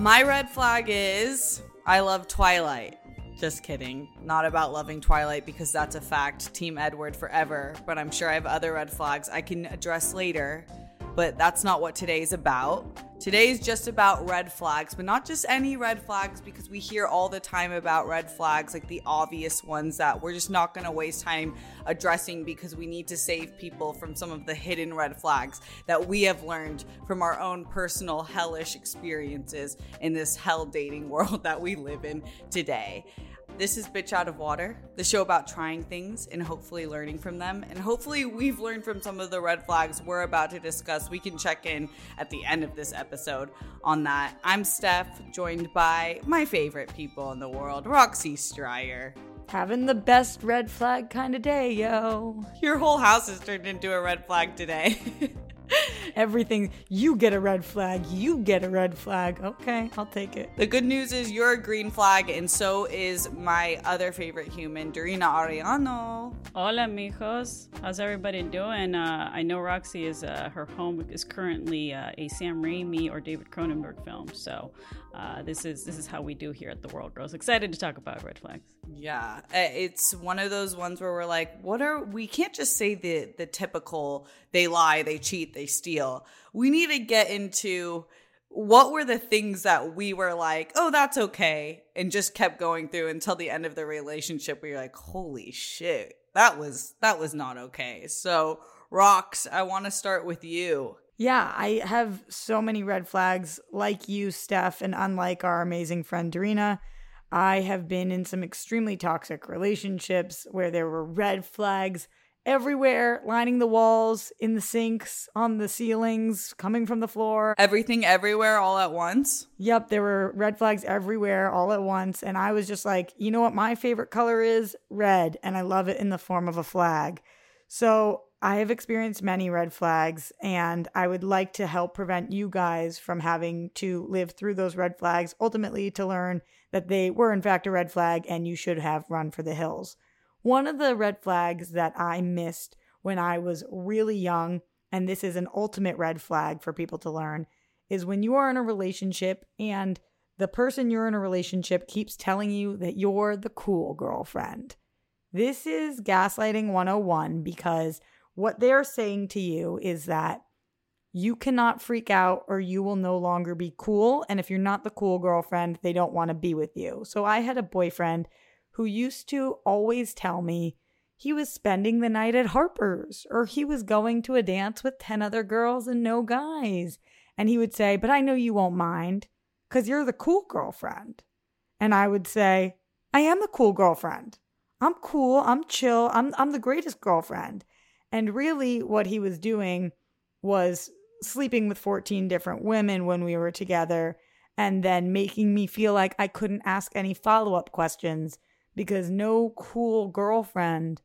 My red flag is I love Twilight. Just kidding. Not about loving Twilight because that's a fact. Team Edward forever. But I'm sure I have other red flags I can address later but that's not what today's about. Today's just about red flags, but not just any red flags because we hear all the time about red flags, like the obvious ones that we're just not going to waste time addressing because we need to save people from some of the hidden red flags that we have learned from our own personal hellish experiences in this hell dating world that we live in today. This is Bitch Out of Water, the show about trying things and hopefully learning from them. And hopefully, we've learned from some of the red flags we're about to discuss. We can check in at the end of this episode on that. I'm Steph, joined by my favorite people in the world, Roxy Striar. Having the best red flag kind of day, yo. Your whole house has turned into a red flag today. Everything, you get a red flag, you get a red flag. Okay, I'll take it. The good news is you're a green flag, and so is my other favorite human, Dorina Arellano. Hola, mijos. How's everybody doing? Uh, I know Roxy is uh, her home is currently uh, a Sam Raimi or David Cronenberg film, so uh, this is this is how we do here at the Whirl Girls. Excited to talk about red flags. Yeah, it's one of those ones where we're like, what are we can't just say the the typical they lie, they cheat, they steal. We need to get into what were the things that we were like, oh, that's okay, and just kept going through until the end of the relationship where you're like, holy shit, that was that was not okay. So, rocks, I want to start with you. Yeah, I have so many red flags like you, Steph, and unlike our amazing friend Dorina. I have been in some extremely toxic relationships where there were red flags everywhere, lining the walls, in the sinks, on the ceilings, coming from the floor. Everything everywhere all at once? Yep, there were red flags everywhere all at once. And I was just like, you know what my favorite color is? Red. And I love it in the form of a flag. So I have experienced many red flags, and I would like to help prevent you guys from having to live through those red flags, ultimately, to learn that they were, in fact, a red flag and you should have run for the hills. One of the red flags that I missed when I was really young, and this is an ultimate red flag for people to learn, is when you are in a relationship and the person you're in a relationship keeps telling you that you're the cool girlfriend. This is gaslighting 101 because what they're saying to you is that you cannot freak out or you will no longer be cool. And if you're not the cool girlfriend, they don't want to be with you. So I had a boyfriend who used to always tell me he was spending the night at Harper's or he was going to a dance with 10 other girls and no guys. And he would say, But I know you won't mind because you're the cool girlfriend. And I would say, I am the cool girlfriend. I'm cool. I'm chill. I'm, I'm the greatest girlfriend. And really, what he was doing was sleeping with 14 different women when we were together and then making me feel like I couldn't ask any follow up questions because no cool girlfriend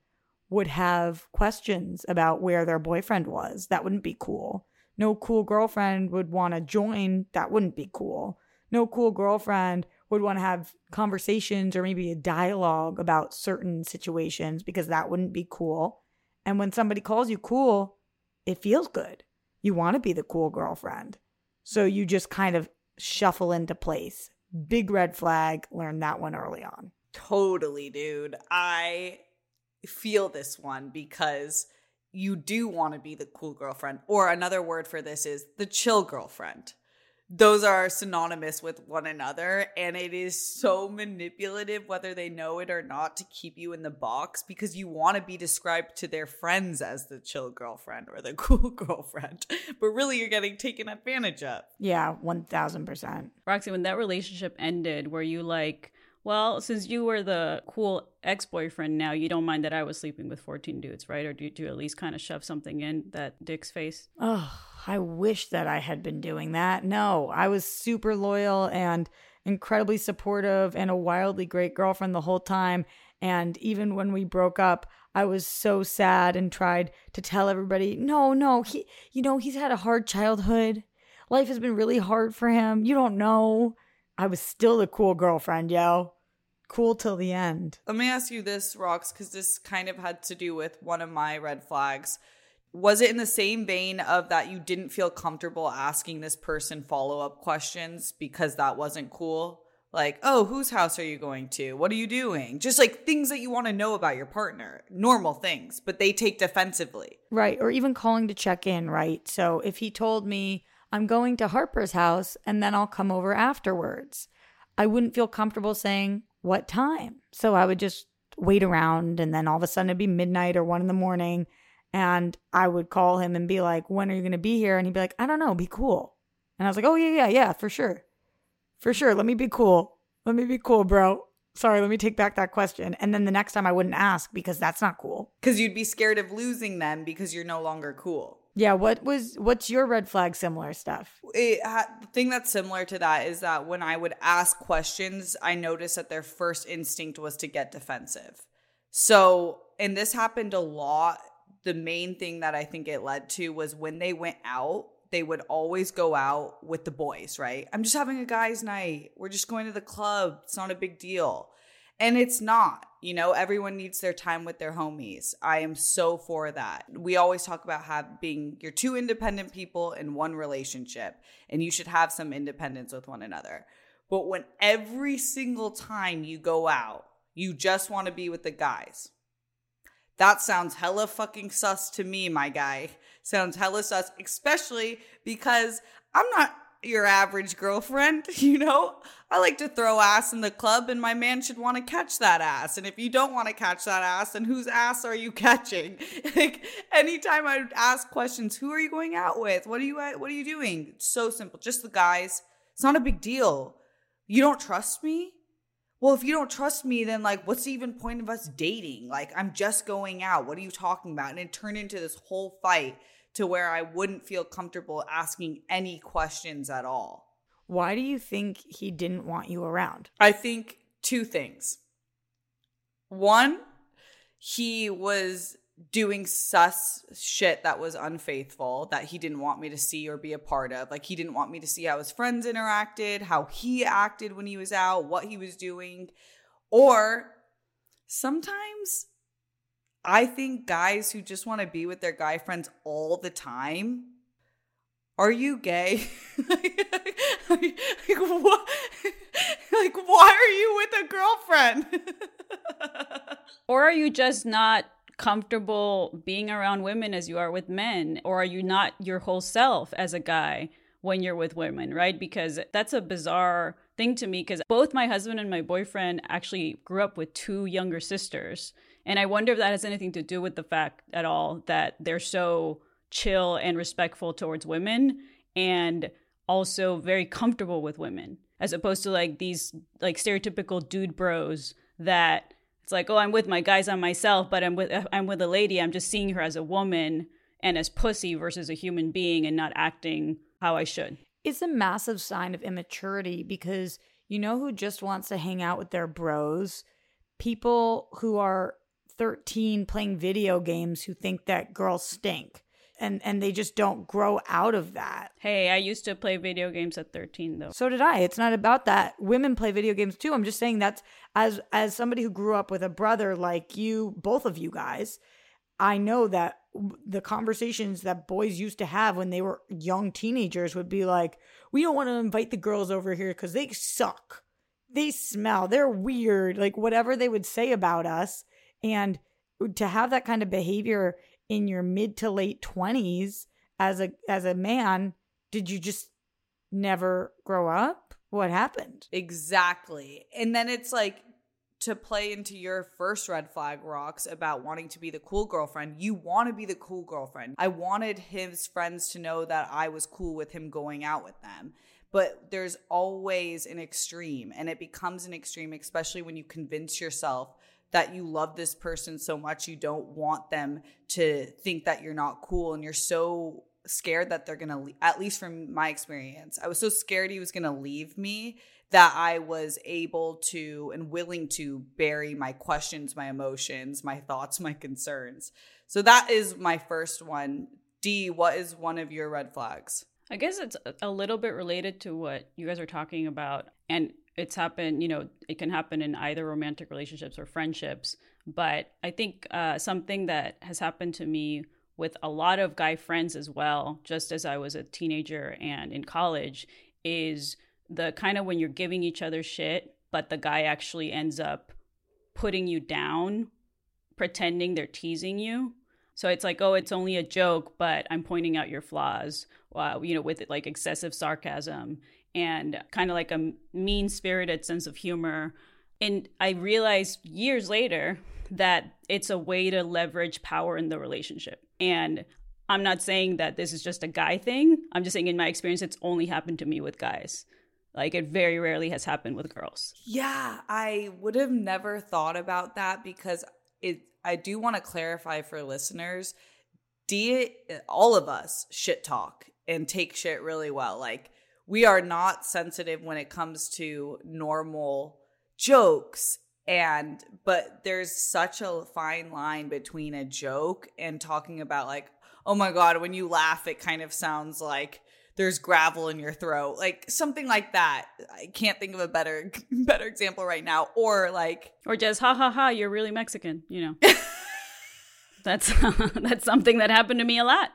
would have questions about where their boyfriend was. That wouldn't be cool. No cool girlfriend would want to join. That wouldn't be cool. No cool girlfriend would want to have conversations or maybe a dialogue about certain situations because that wouldn't be cool. And when somebody calls you cool, it feels good. You want to be the cool girlfriend. So you just kind of shuffle into place. Big red flag. Learn that one early on. Totally, dude. I feel this one because you do want to be the cool girlfriend. Or another word for this is the chill girlfriend those are synonymous with one another and it is so manipulative whether they know it or not to keep you in the box because you want to be described to their friends as the chill girlfriend or the cool girlfriend but really you're getting taken advantage of. Yeah 1000% roxy when that relationship ended were you like well, since you were the cool ex boyfriend now, you don't mind that I was sleeping with 14 dudes, right? Or do you, do you at least kind of shove something in that dick's face? Oh, I wish that I had been doing that. No, I was super loyal and incredibly supportive and a wildly great girlfriend the whole time. And even when we broke up, I was so sad and tried to tell everybody, no, no, he, you know, he's had a hard childhood. Life has been really hard for him. You don't know. I was still the cool girlfriend, yo cool till the end. Let me ask you this, Rox, because this kind of had to do with one of my red flags. was it in the same vein of that you didn't feel comfortable asking this person follow up questions because that wasn't cool? Like, oh, whose house are you going to? What are you doing? Just like things that you want to know about your partner, normal things, but they take defensively. Right. Or even calling to check in, right? So if he told me, I'm going to Harper's house and then I'll come over afterwards, I wouldn't feel comfortable saying what time. So I would just wait around and then all of a sudden it'd be midnight or one in the morning. And I would call him and be like, When are you going to be here? And he'd be like, I don't know, be cool. And I was like, Oh, yeah, yeah, yeah, for sure. For sure. Let me be cool. Let me be cool, bro. Sorry, let me take back that question. And then the next time I wouldn't ask because that's not cool. Because you'd be scared of losing them because you're no longer cool. Yeah, what was what's your red flag similar stuff? It, the thing that's similar to that is that when I would ask questions, I noticed that their first instinct was to get defensive. So, and this happened a lot the main thing that I think it led to was when they went out, they would always go out with the boys, right? I'm just having a guys' night. We're just going to the club. It's not a big deal. And it's not, you know, everyone needs their time with their homies. I am so for that. We always talk about have, being you're two independent people in one relationship, and you should have some independence with one another. But when every single time you go out, you just want to be with the guys, that sounds hella fucking sus to me, my guy. Sounds hella sus, especially because I'm not your average girlfriend, you know? I like to throw ass in the club and my man should want to catch that ass. And if you don't want to catch that ass, then whose ass are you catching? like anytime I ask questions, who are you going out with? What are you uh, what are you doing? It's so simple. Just the guys. It's not a big deal. You don't trust me? well, if you don't trust me, then like, what's the even point of us dating? Like, I'm just going out. What are you talking about? And it turned into this whole fight to where I wouldn't feel comfortable asking any questions at all. Why do you think he didn't want you around? I think two things. One, he was doing sus shit that was unfaithful that he didn't want me to see or be a part of. Like he didn't want me to see how his friends interacted, how he acted when he was out, what he was doing. Or sometimes I think guys who just want to be with their guy friends all the time are you gay? like, like, what? like, why are you with a girlfriend? or are you just not comfortable being around women as you are with men? Or are you not your whole self as a guy when you're with women, right? Because that's a bizarre thing to me because both my husband and my boyfriend actually grew up with two younger sisters. And I wonder if that has anything to do with the fact at all that they're so chill and respectful towards women and also very comfortable with women as opposed to like these like stereotypical dude bros that it's like, oh, I'm with my guys on myself, but I'm with I'm with a lady. I'm just seeing her as a woman and as pussy versus a human being and not acting how I should. It's a massive sign of immaturity because you know who just wants to hang out with their bros? People who are 13 playing video games who think that girls stink and and they just don't grow out of that. Hey, I used to play video games at 13 though. So did I. It's not about that. Women play video games too. I'm just saying that's as as somebody who grew up with a brother like you, both of you guys, I know that the conversations that boys used to have when they were young teenagers would be like, "We don't want to invite the girls over here cuz they suck. They smell. They're weird." Like whatever they would say about us and to have that kind of behavior in your mid to late 20s as a as a man did you just never grow up? What happened? Exactly. And then it's like to play into your first red flag rocks about wanting to be the cool girlfriend you want to be the cool girlfriend. I wanted his friends to know that i was cool with him going out with them. But there's always an extreme and it becomes an extreme especially when you convince yourself that you love this person so much you don't want them to think that you're not cool and you're so scared that they're gonna at least from my experience i was so scared he was gonna leave me that i was able to and willing to bury my questions my emotions my thoughts my concerns. So that is my first one. D what is one of your red flags? I guess it's a little bit related to what you guys are talking about and it's happened you know it can happen in either romantic relationships or friendships but i think uh, something that has happened to me with a lot of guy friends as well, just as I was a teenager and in college, is the kind of when you're giving each other shit, but the guy actually ends up putting you down, pretending they're teasing you. So it's like, oh, it's only a joke, but I'm pointing out your flaws, uh, you know, with like excessive sarcasm and kind of like a mean spirited sense of humor. And I realized years later that it's a way to leverage power in the relationship. And I'm not saying that this is just a guy thing. I'm just saying, in my experience, it's only happened to me with guys. Like it very rarely has happened with girls. Yeah, I would have never thought about that because it. I do want to clarify for listeners. D, all of us shit talk and take shit really well. Like we are not sensitive when it comes to normal jokes and but there's such a fine line between a joke and talking about like oh my god when you laugh it kind of sounds like there's gravel in your throat like something like that. I can't think of a better better example right now. Or like or just ha ha ha you're really mexican you know? That's that's something that happened to me a lot.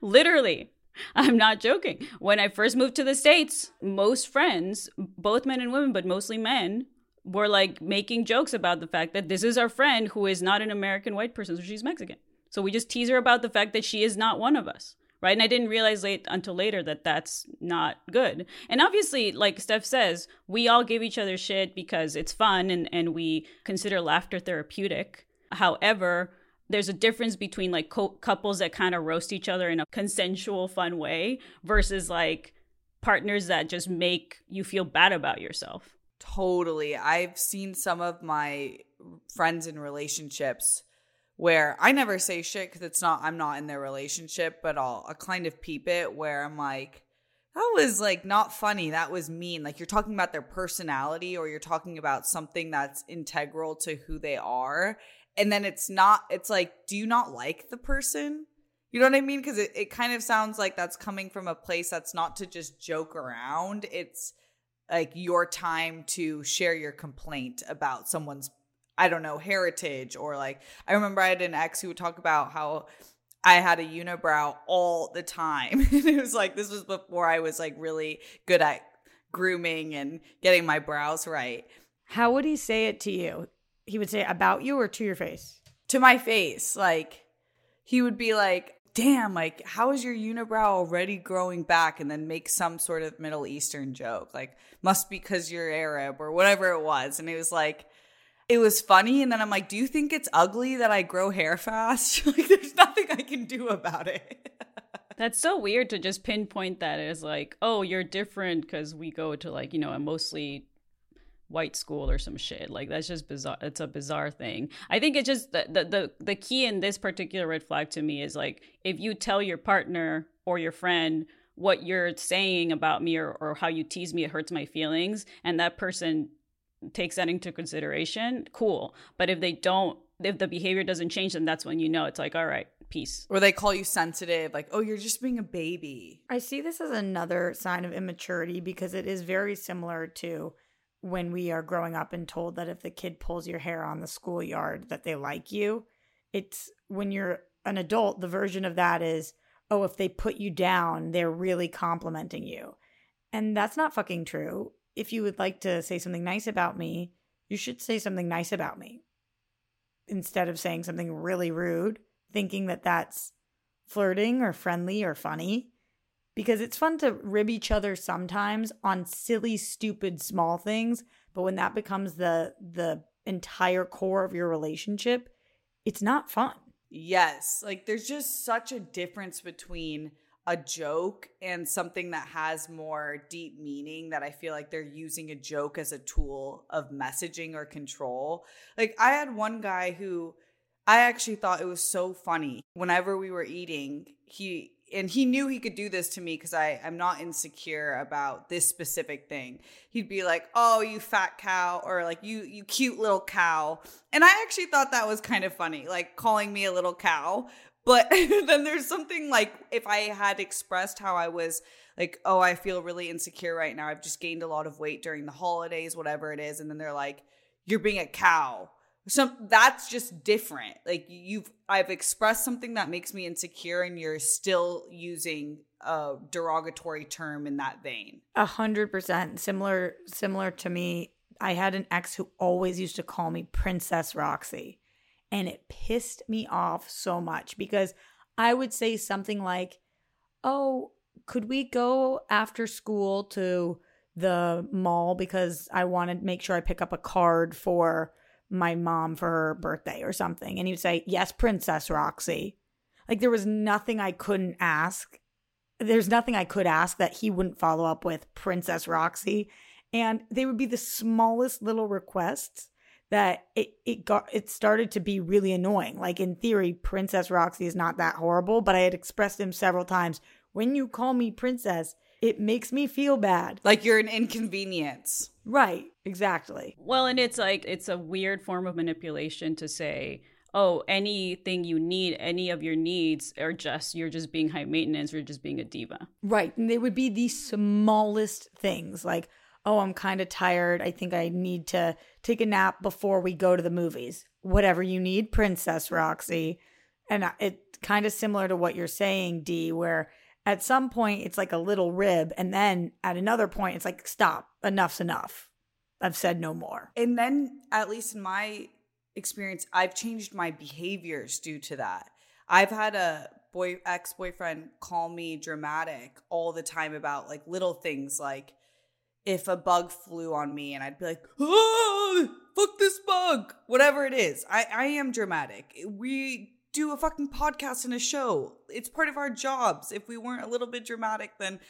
Literally I'm not joking. When I first moved to the States, most friends, both men and women, but mostly men, were like making jokes about the fact that this is our friend who is not an American white person, so she's Mexican. So we just tease her about the fact that she is not one of us. Right. And I didn't realize late until later that that's not good. And obviously, like Steph says, we all give each other shit because it's fun and, and we consider laughter therapeutic. However, there's a difference between like co- couples that kind of roast each other in a consensual, fun way versus like partners that just make you feel bad about yourself. Totally. I've seen some of my friends in relationships where I never say shit because it's not, I'm not in their relationship, but I'll, I'll kind of peep it where I'm like, that was like not funny. That was mean. Like you're talking about their personality or you're talking about something that's integral to who they are. And then it's not, it's like, do you not like the person? You know what I mean? Because it, it kind of sounds like that's coming from a place that's not to just joke around. It's, like your time to share your complaint about someone's I don't know, heritage or like I remember I had an ex who would talk about how I had a unibrow all the time. and it was like this was before I was like really good at grooming and getting my brows right. How would he say it to you? He would say about you or to your face? To my face. Like he would be like, damn, like, how is your unibrow already growing back? And then make some sort of Middle Eastern joke. Like, must be because you're Arab or whatever it was. And it was like, it was funny. And then I'm like, do you think it's ugly that I grow hair fast? like, there's nothing I can do about it. That's so weird to just pinpoint that as like, oh, you're different because we go to like, you know, a mostly white school or some shit. Like that's just bizarre. It's a bizarre thing. I think it's just the, the the the key in this particular red flag to me is like if you tell your partner or your friend what you're saying about me or, or how you tease me, it hurts my feelings, and that person takes that into consideration, cool. But if they don't, if the behavior doesn't change, then that's when you know it's like, all right, peace. Or they call you sensitive, like, oh, you're just being a baby. I see this as another sign of immaturity because it is very similar to when we are growing up and told that if the kid pulls your hair on the schoolyard that they like you it's when you're an adult the version of that is oh if they put you down they're really complimenting you. And that's not fucking true. If you would like to say something nice about me you should say something nice about me. Instead of saying something really rude thinking that that's flirting or friendly or funny because it's fun to rib each other sometimes on silly stupid small things but when that becomes the the entire core of your relationship it's not fun yes like there's just such a difference between a joke and something that has more deep meaning that I feel like they're using a joke as a tool of messaging or control. Like I had one guy who I actually thought it was so funny. Whenever we were eating, he and he knew he could do this to me because I I'm not insecure about this specific thing. He'd be like, "Oh, you fat cow," or like, "You you cute little cow," and I actually thought that was kind of funny, like calling me a little cow. But then there's something like if I had expressed how I was like, "Oh, I feel really insecure right now. I've just gained a lot of weight during the holidays, whatever it is," and then they're like, "You're being a cow." Some that's just different. Like you've I've expressed something that makes me insecure and you're still using a derogatory term in that vein. A hundred percent. Similar similar to me. I had an ex who always used to call me Princess Roxy. And it pissed me off so much because I would say something like, Oh, could we go after school to the mall because I want to make sure I pick up a card for my mom for her birthday or something. And he would say, Yes, Princess Roxy. Like there was nothing I couldn't ask. There's nothing I could ask that he wouldn't follow up with Princess Roxy. And they would be the smallest little requests that it, it got it started to be really annoying. Like in theory, Princess Roxy is not that horrible, but I had expressed him several times, when you call me princess, it makes me feel bad. Like you're an inconvenience. Right, exactly. Well, and it's like it's a weird form of manipulation to say, "Oh, anything you need, any of your needs are just you're just being high maintenance or just being a diva." Right. And they would be the smallest things like, "Oh, I'm kind of tired. I think I need to take a nap before we go to the movies." Whatever you need, Princess Roxy. And it kind of similar to what you're saying, D, where at some point it's like a little rib and then at another point it's like stop enough's enough i've said no more and then at least in my experience i've changed my behaviors due to that i've had a boy ex-boyfriend call me dramatic all the time about like little things like if a bug flew on me and i'd be like oh fuck this bug whatever it is i i am dramatic we do a fucking podcast and a show. It's part of our jobs. If we weren't a little bit dramatic, then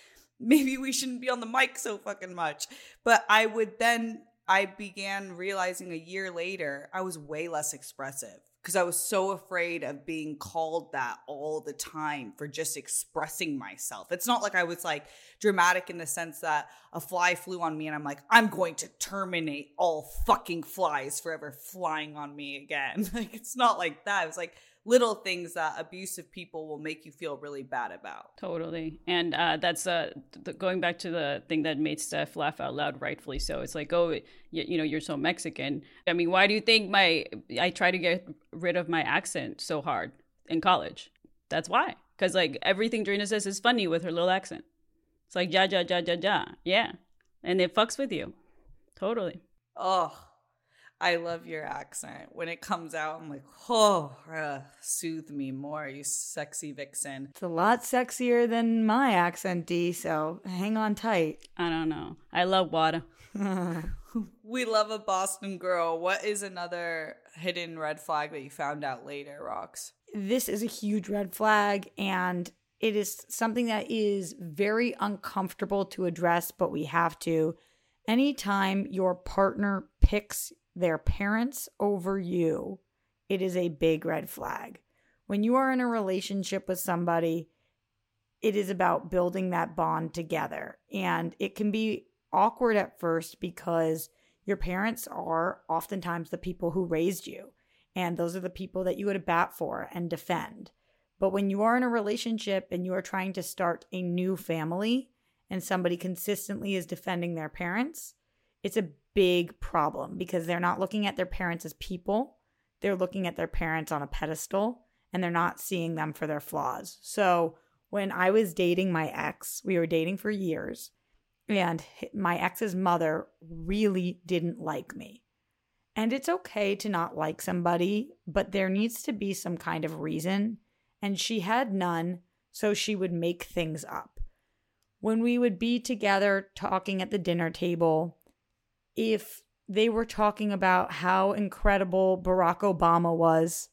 maybe we shouldn't be on the mic so fucking much. But I would then, I began realizing a year later, I was way less expressive because I was so afraid of being called that all the time for just expressing myself. It's not like I was like dramatic in the sense that a fly flew on me and I'm like, I'm going to terminate all fucking flies forever flying on me again. Like, it's not like that. It was like, little things that abusive people will make you feel really bad about. Totally. And uh, that's uh, th- going back to the thing that made Steph laugh out loud, rightfully so. It's like, oh, you, you know, you're so Mexican. I mean, why do you think my I try to get rid of my accent so hard in college? That's why. Because like everything Drina says is funny with her little accent. It's like ja ja ja ja ja. Yeah. And it fucks with you. Totally. Oh, I love your accent. When it comes out, I'm like, oh, uh, soothe me more, you sexy vixen. It's a lot sexier than my accent, D, so hang on tight. I don't know. I love water. we love a Boston girl. What is another hidden red flag that you found out later, Rox? This is a huge red flag, and it is something that is very uncomfortable to address, but we have to. Anytime your partner picks their parents over you, it is a big red flag. When you are in a relationship with somebody, it is about building that bond together. And it can be awkward at first because your parents are oftentimes the people who raised you. And those are the people that you go to bat for and defend. But when you are in a relationship and you are trying to start a new family and somebody consistently is defending their parents, it's a big problem because they're not looking at their parents as people. They're looking at their parents on a pedestal and they're not seeing them for their flaws. So, when I was dating my ex, we were dating for years, and my ex's mother really didn't like me. And it's okay to not like somebody, but there needs to be some kind of reason. And she had none, so she would make things up. When we would be together talking at the dinner table, if they were talking about how incredible Barack Obama was.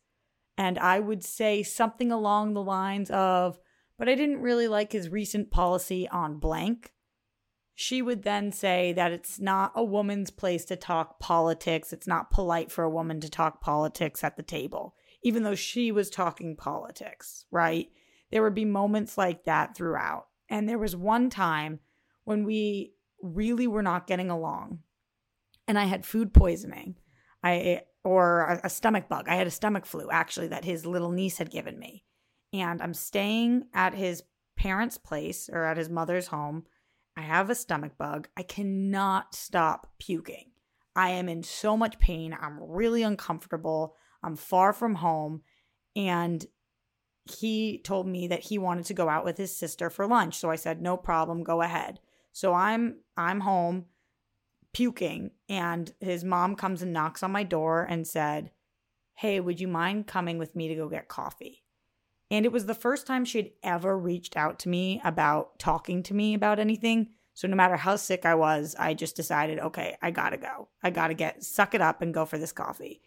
And I would say something along the lines of, but I didn't really like his recent policy on blank. She would then say that it's not a woman's place to talk politics. It's not polite for a woman to talk politics at the table, even though she was talking politics, right? There would be moments like that throughout. And there was one time when we really were not getting along and I had food poisoning. I or a, stomach bug. I had a stomach flu actually that his little niece had given me. And I'm staying at his parents' place or at his mother's home. I have a stomach bug. I cannot stop puking. I am in so much pain. I'm really uncomfortable. I'm far from home. And he told me that he wanted to go out with his sister for lunch. So I said, "No problem, go ahead." So I'm I'm home puking and his mom comes and knocks on my door and said, "Hey, would you mind coming with me to go get coffee?" And it was the first time she had ever reached out to me about talking to me about anything. So no matter how sick I was, I just decided, okay, I gotta go. I gotta get, suck it up and go for this coffee.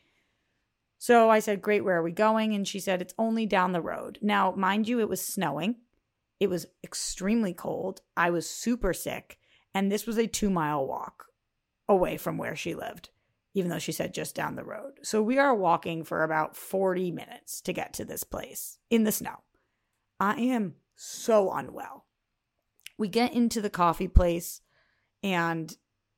So I said, great, where are we going? And she said, it's only down the road. Now, mind you, it was snowing. It was extremely cold. I was super sick. And this was a two mile walk away from where she lived even though she said just down the road. So we are walking for about 40 minutes to get to this place in the snow. I am so unwell. We get into the coffee place and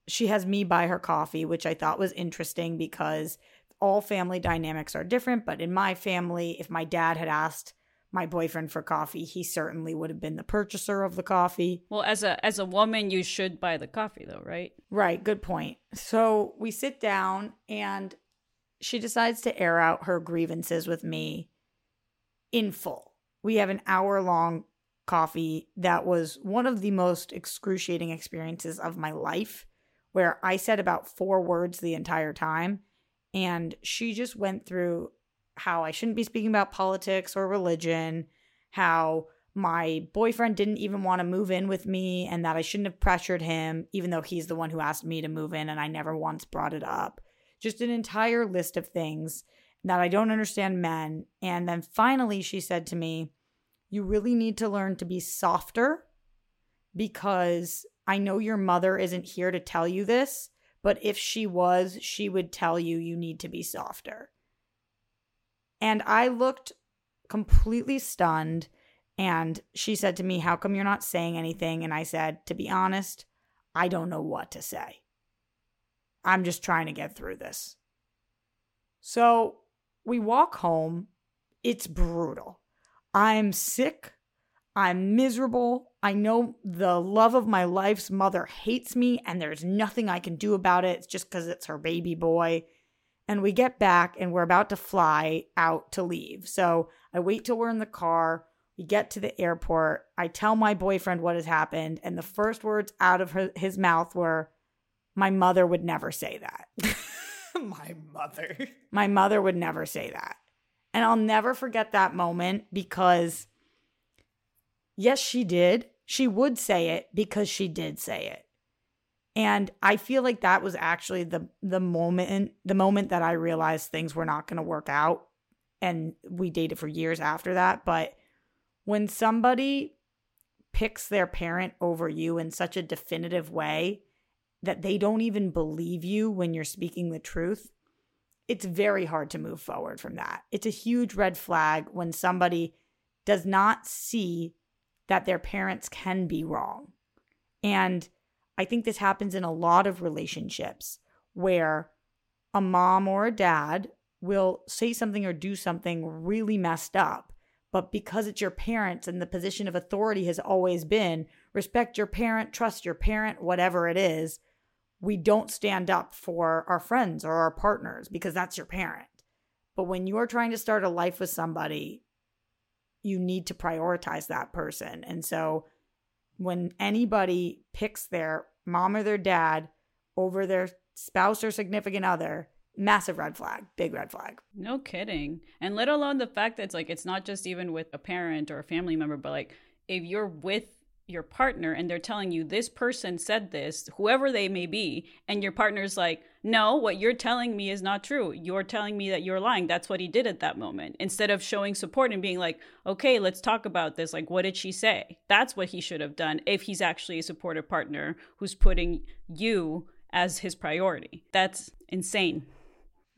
she has me buy her coffee, which I thought was interesting because all family dynamics are different. But in my family, if my dad had asked my boyfriend for coffee, he certainly would have been the purchaser of the coffee. Well, as a as a woman, you should buy the coffee though, right? Right, good point. So we sit down and she decides to air out her grievances with me in full. We have an hour long coffee that was one of the most excruciating experiences of my life where I said about four words the entire time and she just went through how I shouldn't be speaking about politics or religion, how my boyfriend didn't even want to move in with me and that I shouldn't have pressured him, even though he's the one who asked me to move in and I never once brought it up. Just an entire list of things that I don't understand men. And then finally, she said to me, You really need to learn to be softer because I know your mother isn't here to tell you this, but if she was, she would tell you you need to be softer. And I looked completely stunned. And she said to me, How come you're not saying anything? And I said, To be honest, I don't know what to say. I'm just trying to get through this. So we walk home. It's brutal. I'm sick. I'm miserable. I know the love of my life's mother hates me, and there's nothing I can do about it. It's just because it's her baby boy and we get back and we're about to fly out to leave. So I wait till we're in the car. We get to the airport. I tell my boyfriend what has happened. And the first words out of her, his mouth were, My mother would never say that. my mother. My mother would never say that. And I'll never forget that moment because, yes, she did. She would say it because she did say it. And I feel like that was actually the the moment the moment that I realized things were not going to work out and we dated for years after that, but when somebody picks their parent over you in such a definitive way that they don't even believe you when you're speaking the truth, it's very hard to move forward from that. It's a huge red flag when somebody does not see that their parents can be wrong. And I think this happens in a lot of relationships where a mom or a dad will say something or do something really messed up. But because it's your parents and the position of authority has always been respect your parent, trust your parent, whatever it is, we don't stand up for our friends or our partners because that's your parent. But when you are trying to start a life with somebody, you need to prioritize that person. And so when anybody picks their mom or their dad over their spouse or significant other, massive red flag, big red flag. No kidding. And let alone the fact that it's like it's not just even with a parent or a family member, but like if you're with your partner and they're telling you this person said this, whoever they may be, and your partner's like, no, what you're telling me is not true. You're telling me that you're lying. That's what he did at that moment. Instead of showing support and being like, okay, let's talk about this. Like, what did she say? That's what he should have done if he's actually a supportive partner who's putting you as his priority. That's insane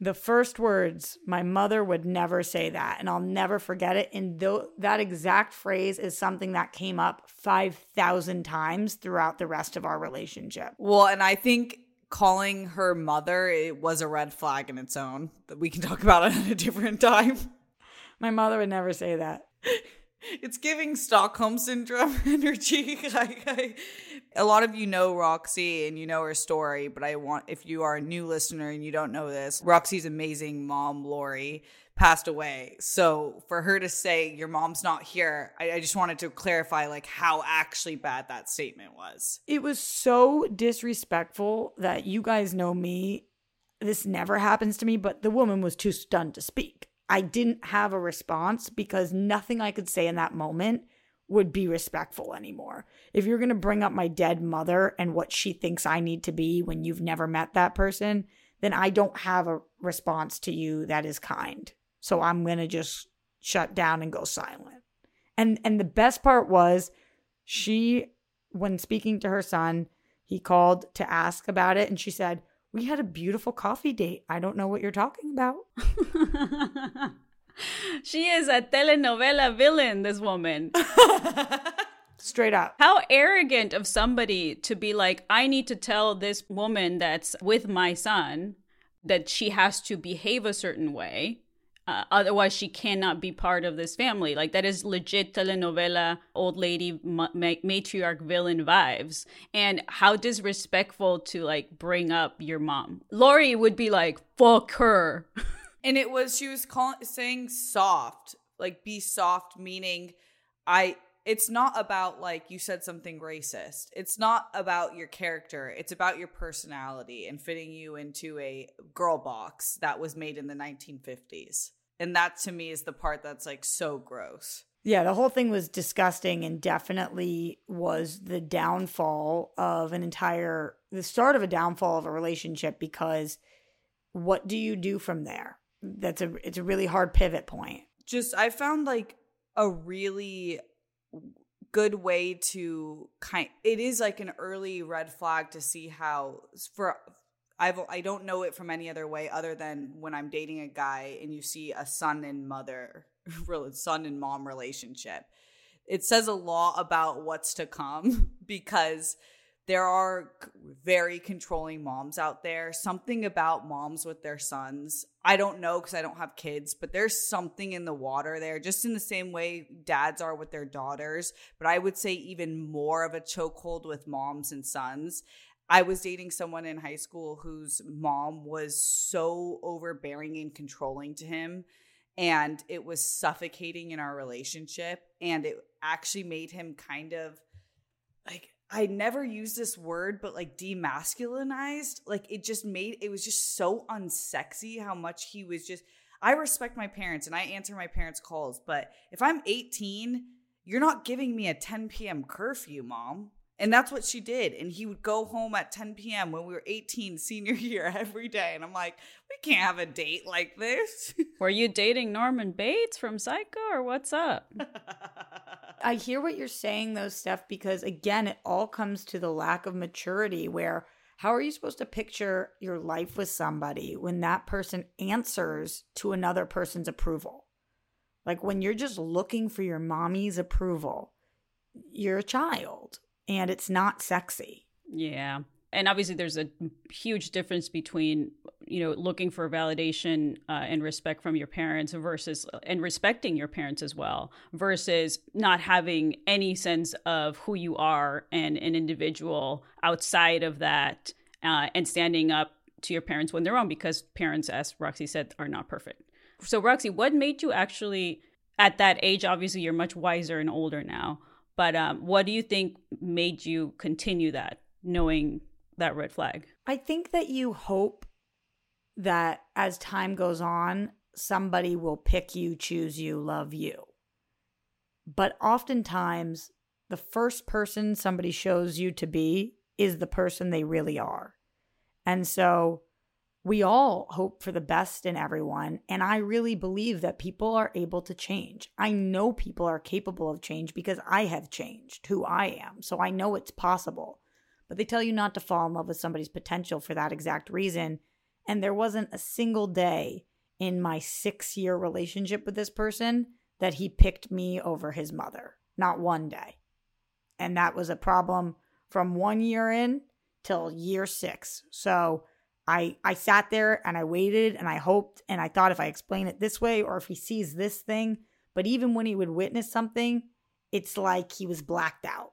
the first words my mother would never say that and i'll never forget it. And th- that exact phrase is something that came up 5000 times throughout the rest of our relationship. Well and i think calling her mother it was a red flag in its own that we can talk about it at a different time. My mother would never say that It's giving Stockholm syndrome energy. a lot of you know Roxy and you know her story, but I want, if you are a new listener and you don't know this, Roxy's amazing mom, Lori, passed away. So for her to say your mom's not here, I, I just wanted to clarify like how actually bad that statement was. It was so disrespectful that you guys know me. This never happens to me, but the woman was too stunned to speak. I didn't have a response because nothing I could say in that moment would be respectful anymore. If you're going to bring up my dead mother and what she thinks I need to be when you've never met that person, then I don't have a response to you that is kind. So I'm going to just shut down and go silent. And and the best part was she when speaking to her son, he called to ask about it and she said, "We had a beautiful coffee date. I don't know what you're talking about." she is a telenovela villain, this woman. Straight up. How arrogant of somebody to be like, I need to tell this woman that's with my son that she has to behave a certain way uh, otherwise, she cannot be part of this family. Like that is legit telenovela, old lady ma- matriarch villain vibes. And how disrespectful to like bring up your mom. Lori would be like, "Fuck her," and it was she was calling saying soft, like be soft, meaning I it's not about like you said something racist. It's not about your character. It's about your personality and fitting you into a girl box that was made in the 1950s. And that to me is the part that's like so gross. Yeah, the whole thing was disgusting and definitely was the downfall of an entire the start of a downfall of a relationship because what do you do from there? That's a it's a really hard pivot point. Just I found like a really good way to kind it is like an early red flag to see how for I've I don't know it from any other way other than when I'm dating a guy and you see a son and mother, son and mom relationship. It says a lot about what's to come because there are very controlling moms out there. Something about moms with their sons. I don't know because I don't have kids, but there's something in the water there, just in the same way dads are with their daughters. But I would say even more of a chokehold with moms and sons. I was dating someone in high school whose mom was so overbearing and controlling to him. And it was suffocating in our relationship. And it actually made him kind of like, I never used this word, but like demasculinized. Like it just made it was just so unsexy how much he was just. I respect my parents and I answer my parents' calls, but if I'm 18, you're not giving me a 10 p.m. curfew, mom. And that's what she did. And he would go home at 10 p.m. when we were 18, senior year, every day. And I'm like, we can't have a date like this. Were you dating Norman Bates from Psycho or what's up? I hear what you're saying, though, Steph, because again, it all comes to the lack of maturity where how are you supposed to picture your life with somebody when that person answers to another person's approval? Like when you're just looking for your mommy's approval, you're a child and it's not sexy. Yeah. And obviously, there's a huge difference between, you know, looking for validation uh, and respect from your parents versus, and respecting your parents as well, versus not having any sense of who you are and an individual outside of that uh, and standing up to your parents when they're wrong because parents, as Roxy said, are not perfect. So, Roxy, what made you actually, at that age, obviously, you're much wiser and older now but um, what do you think made you continue that, knowing that red flag? I think that you hope that as time goes on, somebody will pick you, choose you, love you. But oftentimes, the first person somebody shows you to be is the person they really are. And so we all hope for the best in everyone. And I really believe that people are able to change. I know people are capable of change because I have changed who I am. So I know it's possible. But they tell you not to fall in love with somebody's potential for that exact reason. And there wasn't a single day in my six year relationship with this person that he picked me over his mother. Not one day. And that was a problem from one year in till year six. So, I I sat there and I waited and I hoped and I thought if I explain it this way or if he sees this thing, But even when he would witness something, it's like he was blacked out.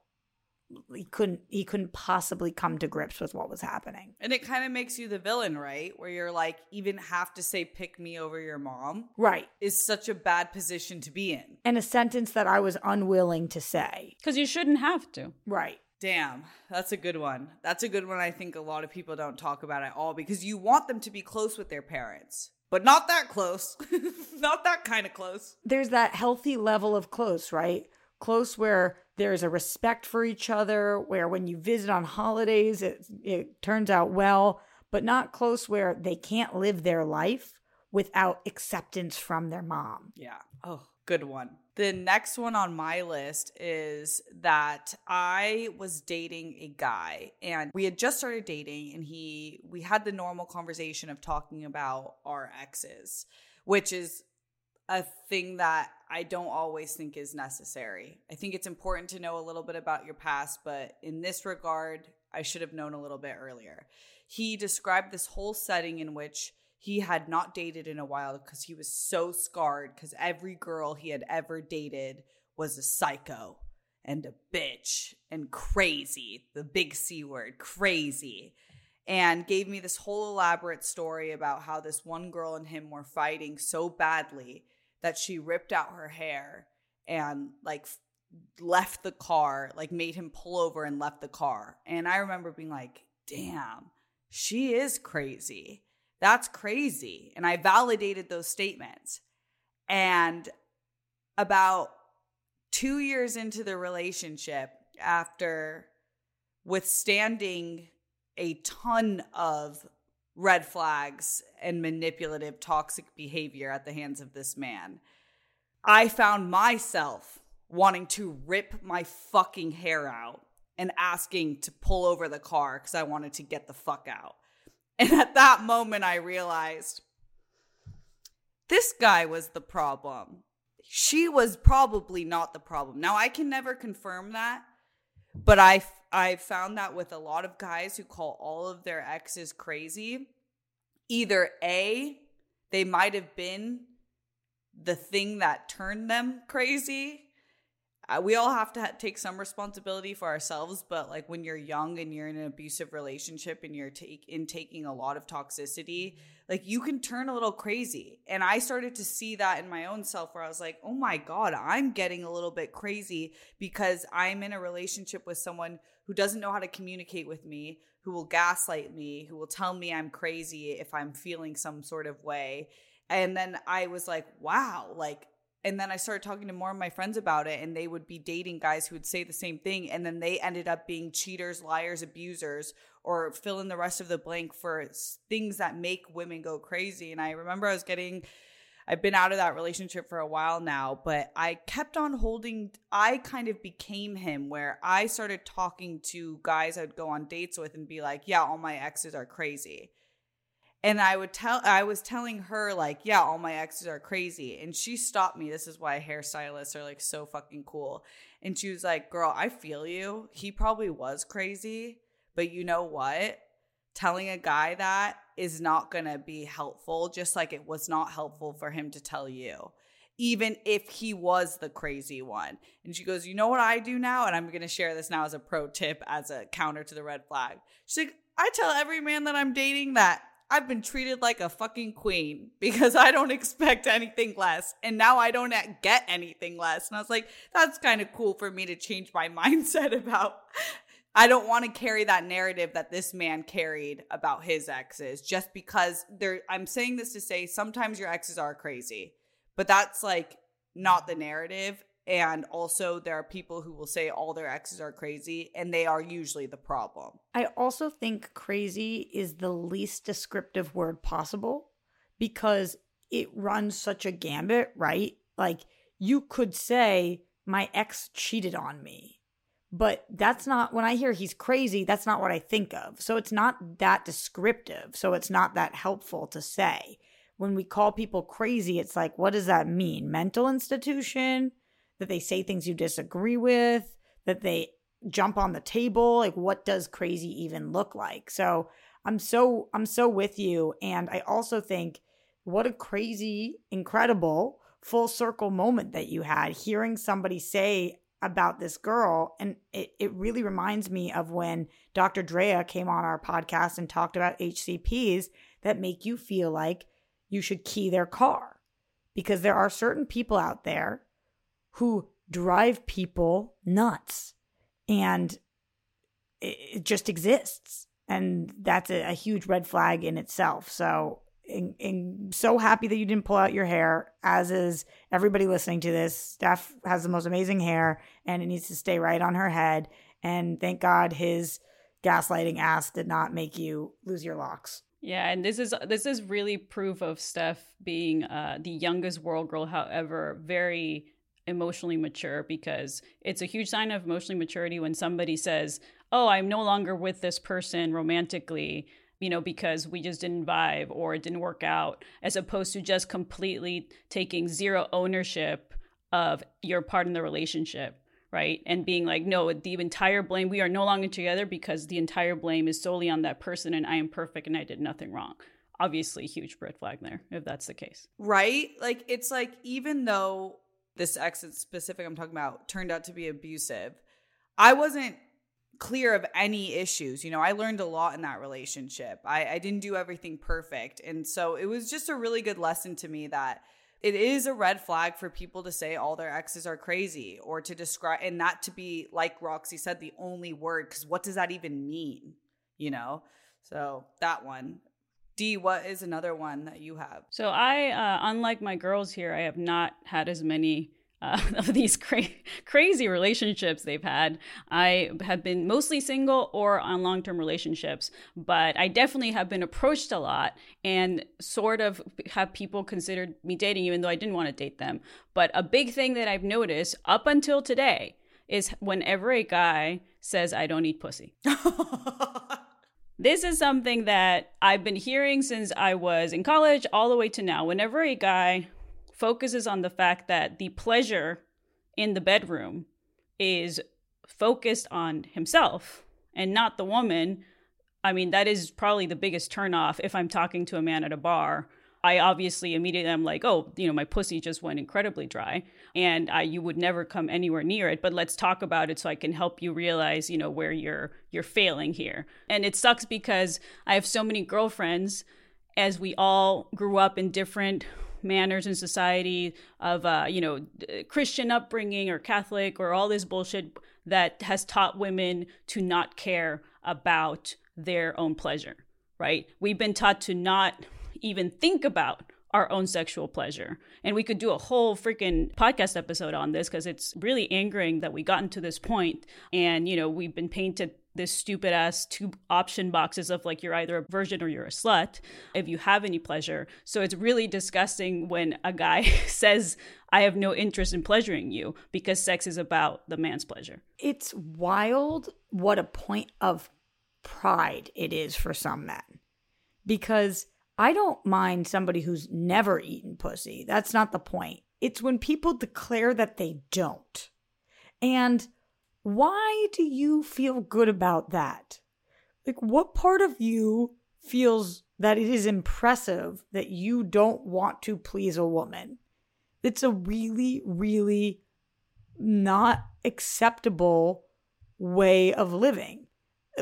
He couldn't he couldn't possibly come to grips with what was happening. And it kind of makes you the villain, right? Where you're like, even have to say pick me over your mom Right. is such a bad position to be in. And a sentence that I was unwilling to say. Because you shouldn't have to. Right. Damn, that's a good one. That's a good one I think a lot of people don't talk about at all because you want them to be close with their parents, but not that close. not that kind of close. There's that healthy level of close, right? Close where there's a respect for each other, where when you visit on holidays, it, it turns out well, but not close where they can't live their life without acceptance from their mom. Yeah. Oh, good one. The next one on my list is that I was dating a guy and we had just started dating and he we had the normal conversation of talking about our exes, which is a thing that I don't always think is necessary. I think it's important to know a little bit about your past, but in this regard, I should have known a little bit earlier. He described this whole setting in which he had not dated in a while because he was so scarred because every girl he had ever dated was a psycho and a bitch and crazy the big c word crazy and gave me this whole elaborate story about how this one girl and him were fighting so badly that she ripped out her hair and like left the car like made him pull over and left the car and i remember being like damn she is crazy that's crazy. And I validated those statements. And about two years into the relationship, after withstanding a ton of red flags and manipulative, toxic behavior at the hands of this man, I found myself wanting to rip my fucking hair out and asking to pull over the car because I wanted to get the fuck out. And at that moment, I realized this guy was the problem. She was probably not the problem. Now, I can never confirm that, but I, I found that with a lot of guys who call all of their exes crazy. Either A, they might have been the thing that turned them crazy, we all have to ha- take some responsibility for ourselves but like when you're young and you're in an abusive relationship and you're take in taking a lot of toxicity like you can turn a little crazy. And i started to see that in my own self where i was like oh my god i'm getting a little bit crazy because i'm in a relationship with someone who doesn't know how to communicate with me who will gaslight me who will tell me i'm crazy if i'm feeling some sort of way. And then i was like wow like and then I started talking to more of my friends about it, and they would be dating guys who would say the same thing, and then they ended up being cheaters, liars, abusers, or fill in the rest of the blank for things that make women go crazy. And I remember I was getting, I've been out of that relationship for a while now, but I kept on holding, I kind of became him where I started talking to guys I'd go on dates with and be like, yeah, all my exes are crazy and I would tell I was telling her like, yeah, all my exes are crazy. And she stopped me. This is why hairstylists are like so fucking cool. And she was like, "Girl, I feel you. He probably was crazy, but you know what? Telling a guy that is not going to be helpful just like it was not helpful for him to tell you." Even if he was the crazy one. And she goes, You know what I do now? And I'm to share this now as a pro tip, as a counter to the red flag. She's like, I tell every man that I'm dating that I've been treated like a fucking queen because I don't expect anything less. And now I don't get anything less. And I was like, that's kind of cool for me to change my mindset about. I don't want to carry that narrative that this man carried about his exes just because there I'm saying this to say sometimes your exes are crazy. But that's like not the narrative and also, there are people who will say all their exes are crazy, and they are usually the problem. I also think crazy is the least descriptive word possible because it runs such a gambit, right? Like, you could say, My ex cheated on me. But that's not, when I hear he's crazy, that's not what I think of. So it's not that descriptive. So it's not that helpful to say. When we call people crazy, it's like, what does that mean? Mental institution? That they say things you disagree with, that they jump on the table. Like, what does crazy even look like? So I'm so, I'm so with you. And I also think what a crazy, incredible full circle moment that you had hearing somebody say about this girl. And it, it really reminds me of when Dr. Drea came on our podcast and talked about HCPs that make you feel like you should key their car. Because there are certain people out there who drive people nuts. And it, just exists. And that's a, a huge red flag in itself. So so happy that you didn't pull out your hair, as is everybody listening to this. Steph has the most amazing hair and it needs to stay right on her head. And thank God his gaslighting ass did not make you lose your locks. Yeah, and this is this is really proof of Steph being uh, the youngest Whirl Girl, however, very emotionally mature because it's a huge sign of emotionally maturity when somebody says, "Oh, I'm no longer with this person romantically." you know, because we just didn't vibe or it didn't work out, as opposed to just completely taking zero ownership of your part in the relationship, right? And being like, no, the entire blame, we are no longer together because the entire blame is solely on that person and I am perfect and I did nothing wrong. Obviously, huge red flag there if that's the case. Right? Like, it's like, even though this ex specific I'm talking about turned out to be abusive, I wasn't clear of any issues. You know, I learned a lot in that relationship. I, I didn't do everything perfect. And so it was just a really good lesson to me that it is a red flag for people to say all their exes are crazy or to describe and not to be like Roxy said the only word because what does that even mean you know so that one D what is another one that you have so I uh, unlike my girls here I have not had as many uh, of these cra- crazy relationships they've had. I have been mostly single or on long term relationships, but I definitely have been approached a lot and sort of have people considered me dating, even though I didn't want to date them. But a big thing that I've noticed up until today is whenever a guy says, I don't eat pussy. this is something that I've been hearing since I was in college all the way to now. Whenever a guy focuses on the fact that the pleasure in the bedroom is focused on himself and not the woman. I mean, that is probably the biggest turnoff if I'm talking to a man at a bar. I obviously immediately am like, oh, you know, my pussy just went incredibly dry, and I you would never come anywhere near it. But let's talk about it so I can help you realize, you know, where you're you're failing here. And it sucks because I have so many girlfriends, as we all grew up in different manners in society of uh, you know christian upbringing or catholic or all this bullshit that has taught women to not care about their own pleasure right we've been taught to not even think about our own sexual pleasure. And we could do a whole freaking podcast episode on this because it's really angering that we gotten to this point and, you know, we've been painted this stupid ass two option boxes of like you're either a virgin or you're a slut if you have any pleasure. So it's really disgusting when a guy says, I have no interest in pleasuring you because sex is about the man's pleasure. It's wild what a point of pride it is for some men. Because I don't mind somebody who's never eaten pussy. That's not the point. It's when people declare that they don't. And why do you feel good about that? Like, what part of you feels that it is impressive that you don't want to please a woman? It's a really, really not acceptable way of living.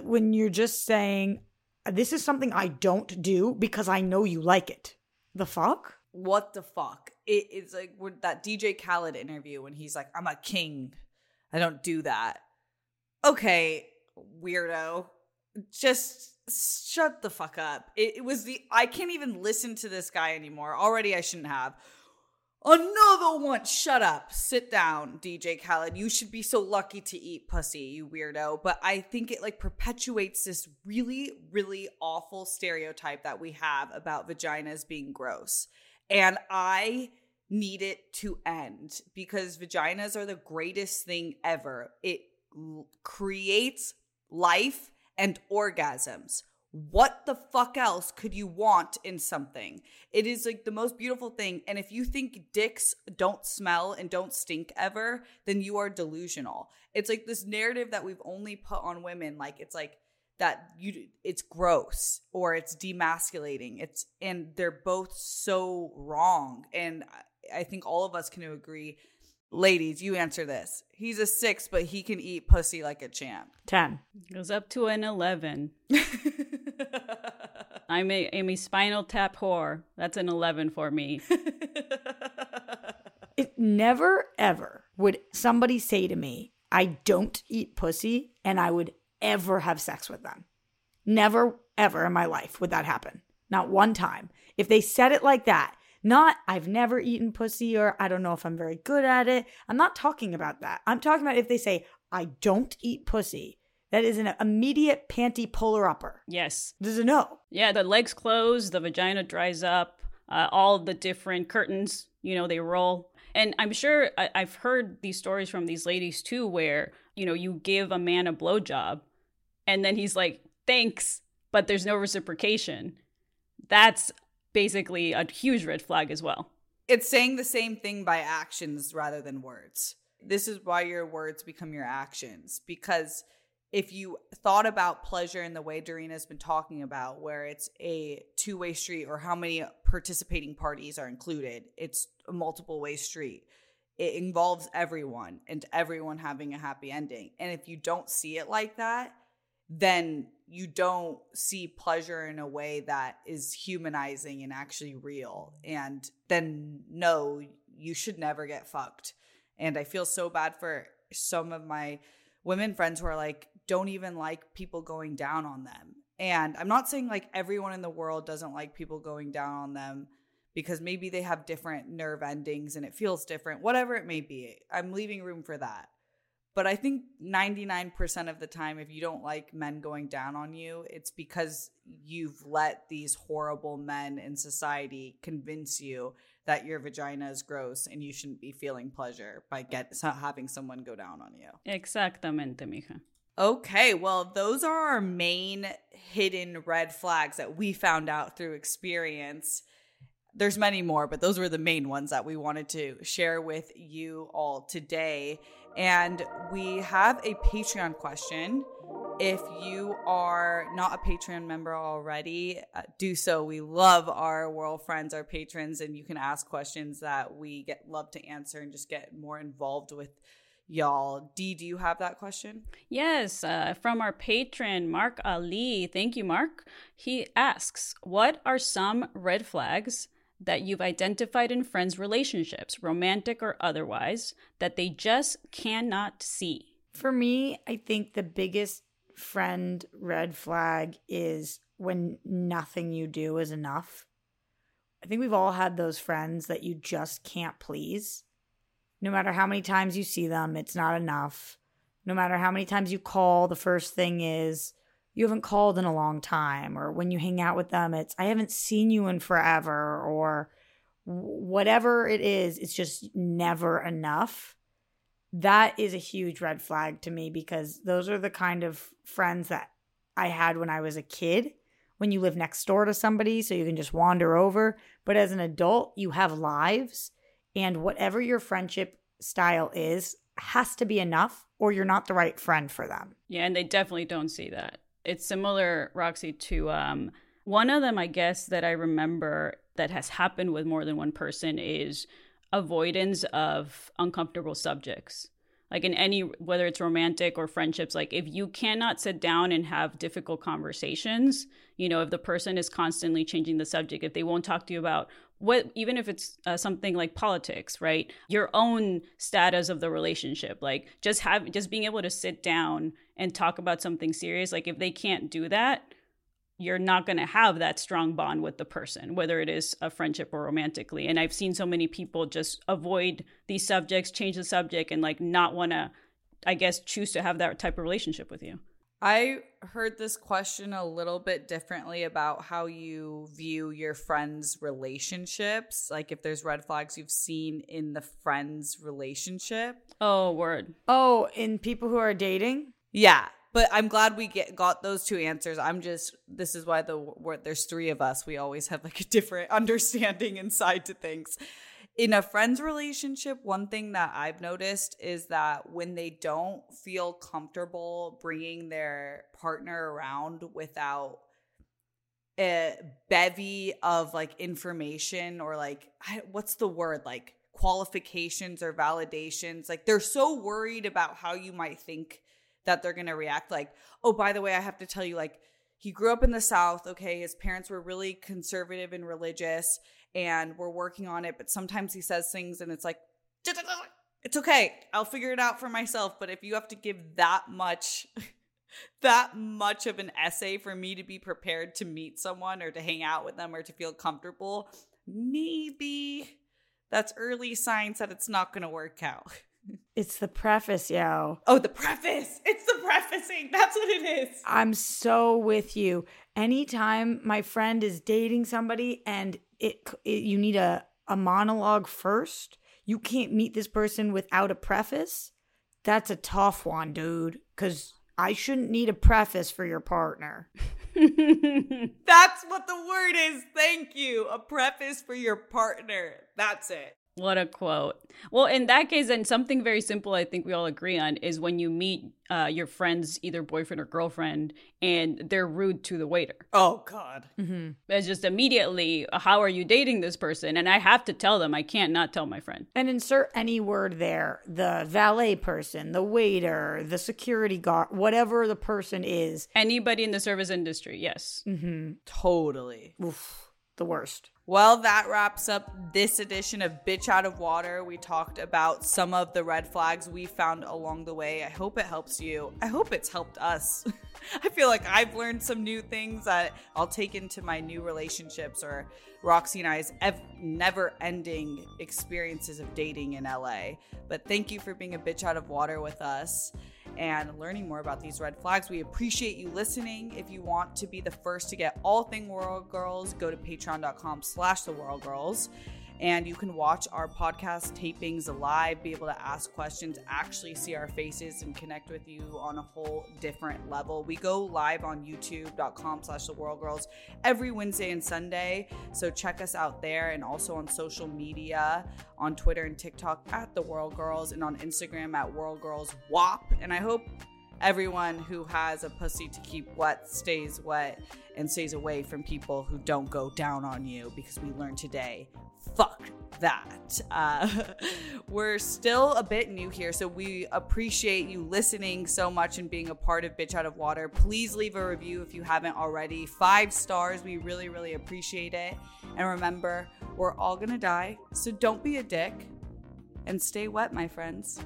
When you're just saying, this is something I don't do because I know you like it. The fuck? What the fuck? It, it's like that DJ Khaled interview when he's like, I'm a king I don't do that. Okay, weirdo. Just shut the fuck up. It, it, was the I can't even listen to this guy anymore. Already I shouldn't have. Another one. Shut up. Sit down, DJ Khaled. You should be so lucky to eat pussy, you weirdo. But I think it like perpetuates this really, really awful stereotype that we have about vaginas being gross. And I need it to end because vaginas are the greatest thing ever. It creates life and orgasms. What the fuck else could you want in something? It is like the most beautiful thing. And if you think dicks don't smell and don't stink ever, then you are delusional. It's like this narrative that we've only put on women. Like, it's like, that you it's gross or it's demasculating it's and they're both so wrong and I think all of us can agree. Ladies, you answer this. He's a six, but he can eat pussy like a champ. 10. Goes up to an 11. I'm a, I'm a spinal tap whore. That's an 11 for me. It never ever would somebody say to me, I don't eat pussy, and I would ever have sex with them. Never, ever in my life would that happen. Not one time. If they said it like that, not I've never eaten pussy or I don't know if I'm very good at it. I'm not talking about that. I'm talking about if they say, I don't eat pussy. That is an immediate panty puller upper. yes. There's a no. Yeah, the legs close, the vagina dries up, uh, all the different curtains, you know, they roll. And I'm sure I- I've heard these stories from these ladies too, where, you know, you give a man a blowjob and then he's like, thanks, but there's no reciprocation. That's basically a huge red flag as well. It's saying the same thing by actions rather than words. This is why your words become your actions. Because if you thought about pleasure in the way Dorina's been talking about, where it's a two way street or how many participating parties are included, it's a multiple way street. It involves everyone and everyone having a happy ending. And if you don't see it like that, then you don't see pleasure in a way that is humanizing and actually real. And then, no, you should never get fucked. And I feel so bad for some of my women friends who are like, don't even like people going down on them. And I'm not saying like everyone in the world doesn't like people going down on them because maybe they have different nerve endings and it feels different, whatever it may be. I'm leaving room for that. But I think 99% of the time, if you don't like men going down on you, it's because you've let these horrible men in society convince you that your vagina is gross and you shouldn't be feeling pleasure by get having someone go down on you. Exactamente, mija. Okay, well, those are our main hidden red flags that we found out through experience. There's many more, but those were the main ones that we wanted to share with you all today. And we have a Patreon question. If you are not a Patreon member already, uh, do so. We love our Whirl friends, our patrons, and you can ask questions that we get love to answer and just get more involved with y'all. Dee, do you have that question? Yes, uh, from our patron, Mark Ali. Thank you, Mark. He asks, What are some red flags that you've identified in friends' relationships, romantic or otherwise, that they just cannot see? For me, I think the biggest friend red flag is when nothing you do is enough. I think we've all had those friends that you just can't please. No matter how many times you see them, it's not enough. No matter how many times you call, the first thing is you haven't called in a long time. Or when you hang out with them, it's I haven't seen you in forever. Or whatever it is, it's just never enough. That is a huge red flag to me because those are the kind of friends that I had when I was a kid. When you live next door to somebody, so you can just wander over. But as an adult, you have lives and whatever your friendship style is has to be enough or you're not the right friend for them. Yeah, and they definitely don't see that. It's similar, Roxy, to um, one of them, I guess, that I remember that has happened with more than one person is avoidance of uncomfortable subjects. Like in any, whether it's romantic or friendships, like if you cannot sit down and have difficult conversations, you know, if the person is constantly changing the subject, if they won't talk to you about what even if it's uh, something like politics right? Your own status of the relationship like just have just being able to sit down and talk about something serious like if they can't do that you're not going to have that strong bond with the person whether it is a friendship or romantically. And i've seen so many people just avoid these subjects change the subject and like not want to i guess choose to have that type of relationship with you I heard this question a little bit differently about how you view your friends' relationships. Like if there's red flags you've seen in the friends' relationship. oh word Oh, in people who are dating? Yeah, but I'm glad we get got those two answers. I'm just this is why the where there's three of us. We always have like a different understanding inside to things. In a friend's relationship, one thing that I've noticed is that when they don't feel comfortable bringing their partner around without a bevy of like information or like I, what's the word like qualifications or validations. Like they're so worried about how you might think that they're going to react. Like, oh, by the way, I have to tell you, like, he grew up in the South. Okay. His parents were really conservative and religious and we're working on it. But sometimes he says things and it's like, it's okay. I'll figure it out for myself. But if you have to give that much, that much of an essay for me to be prepared to meet someone or to hang out with them or to feel comfortable, maybe that's early signs that it's not going to work out. It's the preface, yo. Oh, the preface. It's the prefacing. That's what it is. I'm so with you. Anytime my friend is dating somebody and it, it you need a, a monologue first, you can't meet this person without a preface. That's a tough one, dude. Because I shouldn't need a preface for your partner. That's what the word is. Thank you. A preface for your partner. That's it. What a quote. Well, in that case, then something very simple I think we all agree on is when you meet uh, your friend's either boyfriend or girlfriend and they're rude to the waiter. Oh, God. Mm-hmm. It's just immediately, how are you dating this person? And I have to tell them, I can't not tell my friend. And insert any word there the valet person, the waiter, the security guard, whatever the person is. Anybody in the service industry, yes. Mm-hmm. Totally. Oof, the worst. Well, that wraps up this edition of Bitch Out of Water. We talked about some of the red flags we found along the way. I hope it helps you. I hope it's helped us. I feel like I've learned some new things that I'll take into my new relationships or Roxy and I's ev- never ending experiences of dating in LA. But thank you for being a bitch out of water with us and learning more about these red flags. We appreciate you listening. If you want to be the first to get all thing Whirl Girls, go to patreon.com slash the Whirl Girls and you can watch our podcast tapings live, be able to ask questions, actually see our faces and connect with you on a whole different level. We go live on youtube.com slash the Whirl Girls every Wednesday and Sunday. So check us out there and also on social media on Twitter and TikTok at the Whirl Girls and on Instagram at Whirl Girls WAP. And I hope everyone who has a pussy to keep wet stays wet and stays away from people who don't go down on you because we learned today fuck that. Uh, we're still a bit new here, so we appreciate you listening so much and being a part of Bitch Out of Water. Please leave a review if you haven't already. Five stars, we really, really appreciate it. And remember, we're all gonna die, so don't be a dick and stay wet, my friends.